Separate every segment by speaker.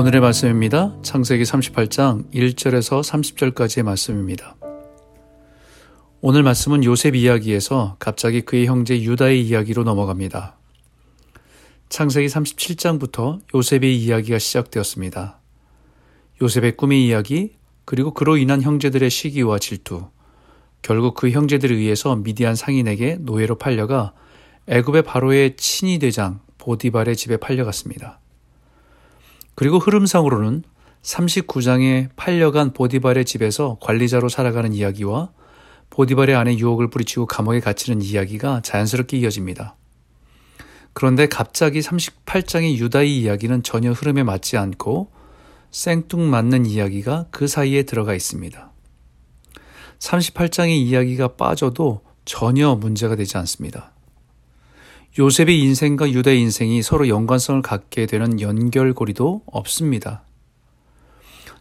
Speaker 1: 오늘의 말씀입니다. 창세기 38장 1절에서 30절까지의 말씀입니다. 오늘 말씀은 요셉 이야기에서 갑자기 그의 형제 유다의 이야기로 넘어갑니다. 창세기 37장부터 요셉의 이야기가 시작되었습니다. 요셉의 꿈의 이야기, 그리고 그로 인한 형제들의 시기와 질투, 결국 그 형제들에 의해서 미디안 상인에게 노예로 팔려가 애굽의 바로의 친위 대장 보디발의 집에 팔려갔습니다. 그리고 흐름상으로는 39장에 팔려간 보디발의 집에서 관리자로 살아가는 이야기와 보디발의 아내 유혹을 뿌리치고 감옥에 갇히는 이야기가 자연스럽게 이어집니다. 그런데 갑자기 38장의 유다의 이야기는 전혀 흐름에 맞지 않고 생뚱맞는 이야기가 그 사이에 들어가 있습니다. 38장의 이야기가 빠져도 전혀 문제가 되지 않습니다. 요셉의 인생과 유다의 인생이 서로 연관성을 갖게 되는 연결고리도 없습니다.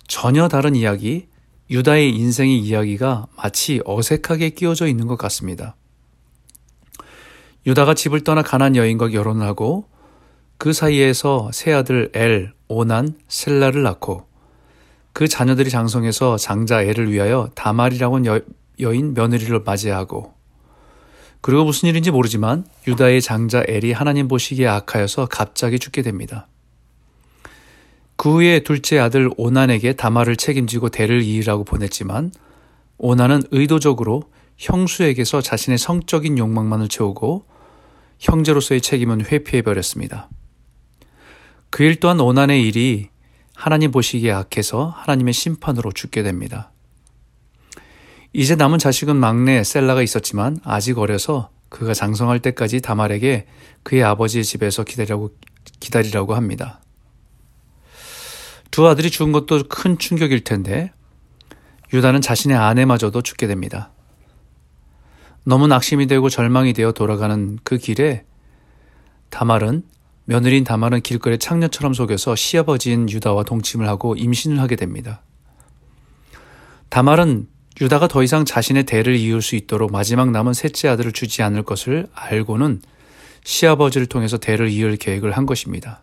Speaker 1: 전혀 다른 이야기, 유다의 인생의 이야기가 마치 어색하게 끼워져 있는 것 같습니다. 유다가 집을 떠나 가난 여인과 결혼을 하고 그 사이에서 새 아들 엘, 오난, 셀라를 낳고 그 자녀들이 장성해서 장자 엘을 위하여 다말이라고 여, 여인 며느리를 맞이하고 그리고 무슨 일인지 모르지만 유다의 장자 엘이 하나님 보시기에 악하여서 갑자기 죽게 됩니다. 그 후에 둘째 아들 오난에게 다말을 책임지고 대를 이으라고 보냈지만 오난은 의도적으로 형수에게서 자신의 성적인 욕망만을 채우고 형제로서의 책임은 회피해버렸습니다. 그 일 또한 오난의 일이 하나님 보시기에 악해서 하나님의 심판으로 죽게 됩니다. 이제 남은 자식은 막내 셀라가 있었지만 아직 어려서 그가 장성할 때까지 다말에게 그의 아버지의 집에서 기다리라고, 기다리라고 합니다. 두 아들이 죽은 것도 큰 충격일 텐데 유다는 자신의 아내마저도 죽게 됩니다. 너무 낙심이 되고 절망이 되어 돌아가는 그 길에 다말은 며느리인 다말은 길거리 창녀처럼 속여서 시아버지인 유다와 동침을 하고 임신을 하게 됩니다. 다말은 유다가 더 이상 자신의 대를 이을 수 있도록 마지막 남은 셋째 아들을 주지 않을 것을 알고는 시아버지를 통해서 대를 이을 계획을 한 것입니다.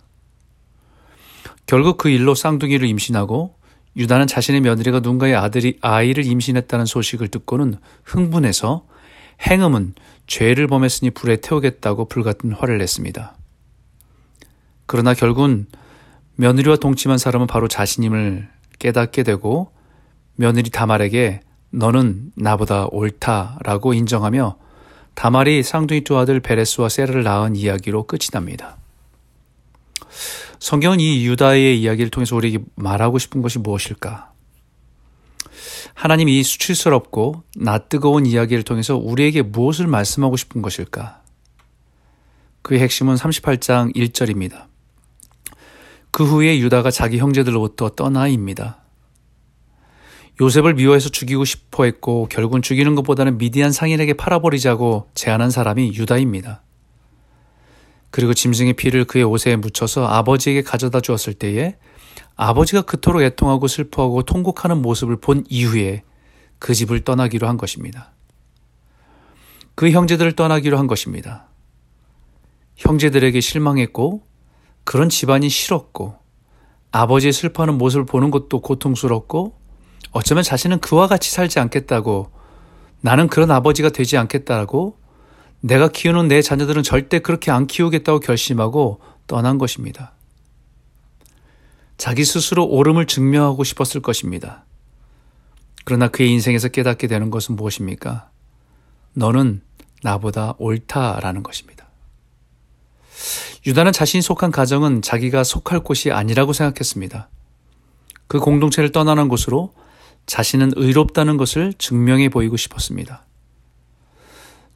Speaker 1: 결국 그 일로 쌍둥이를 임신하고 유다는 자신의 며느리가 누군가의 아들이 아이를 임신했다는 소식을 듣고는 흥분해서 행음은 죄를 범했으니 불에 태우겠다고 불같은 화를 냈습니다. 그러나 결국은 며느리와 동침한 사람은 바로 자신임을 깨닫게 되고 며느리 다말에게 너는 나보다 옳다라고 인정하며 다말이 쌍둥이 두 아들 베레스와 세라를 낳은 이야기로 끝이 납니다. 성경은 이 유다의 이야기를 통해서 우리에게 말하고 싶은 것이 무엇일까? 하나님이 이 수치스럽고 낯뜨거운 이야기를 통해서 우리에게 무엇을 말씀하고 싶은 것일까? 그의 핵심은 38장 1절입니다. 그 후에 유다가 자기 형제들로부터 떠나입니다. 요셉을 미워해서 죽이고 싶어 했고 결국은 죽이는 것보다는 미디안 상인에게 팔아버리자고 제안한 사람이 유다입니다. 그리고 짐승의 피를 그의 옷에 묻혀서 아버지에게 가져다 주었을 때에 아버지가 그토록 애통하고 슬퍼하고 통곡하는 모습을 본 이후에 그 집을 떠나기로 한 것입니다. 그 형제들을 떠나기로 한 것입니다. 형제들에게 실망했고 그런 집안이 싫었고 아버지의 슬퍼하는 모습을 보는 것도 고통스럽고 어쩌면 자신은 그와 같이 살지 않겠다고 나는 그런 아버지가 되지 않겠다고 내가 키우는 내 자녀들은 절대 그렇게 안 키우겠다고 결심하고 떠난 것입니다. 자기 스스로 옳음을 증명하고 싶었을 것입니다. 그러나 그의 인생에서 깨닫게 되는 것은 무엇입니까? 너는 나보다 옳다라는 것입니다. 유다는 자신이 속한 가정은 자기가 속할 곳이 아니라고 생각했습니다. 그 공동체를 떠나는 곳으로 자신은 의롭다는 것을 증명해 보이고 싶었습니다.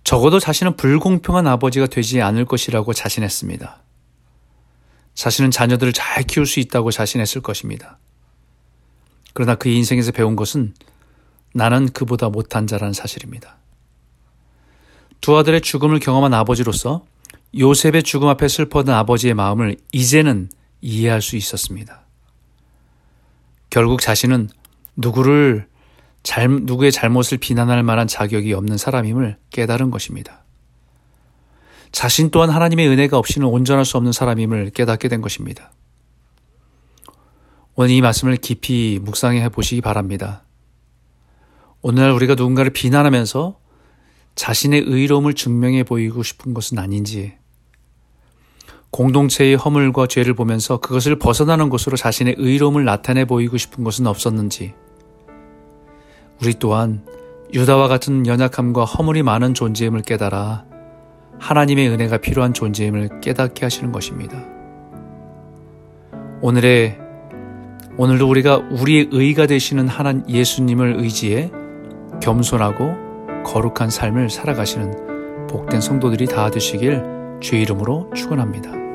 Speaker 1: 적어도 자신은 불공평한 아버지가 되지 않을 것이라고 자신했습니다. 자신은 자녀들을 잘 키울 수 있다고 자신했을 것입니다. 그러나 그의 인생에서 배운 것은 나는 그보다 못한 자라는 사실입니다. 두 아들의 죽음을 경험한 아버지로서 요셉의 죽음 앞에 슬퍼하던 아버지의 마음을 이제는 이해할 수 있었습니다. 결국 자신은 누구를 잘, 누구의 잘못을 비난할 만한 자격이 없는 사람임을 깨달은 것입니다. 자신 또한 하나님의 은혜가 없이는 온전할 수 없는 사람임을 깨닫게 된 것입니다. 오늘 이 말씀을 깊이 묵상해 보시기 바랍니다. 오늘날 우리가 누군가를 비난하면서 자신의 의로움을 증명해 보이고 싶은 것은 아닌지, 공동체의 허물과 죄를 보면서 그것을 벗어나는 것으로 자신의 의로움을 나타내 보이고 싶은 것은 없었는지, 우리 또한 유다와 같은 연약함과 허물이 많은 존재임을 깨달아 하나님의 은혜가 필요한 존재임을 깨닫게 하시는 것입니다. 오늘의 오늘도 우리가 우리의 의가 되시는 하나님 예수님을 의지해 겸손하고 거룩한 삶을 살아가시는 복된 성도들이 다 되시길 주의 이름으로 축원합니다.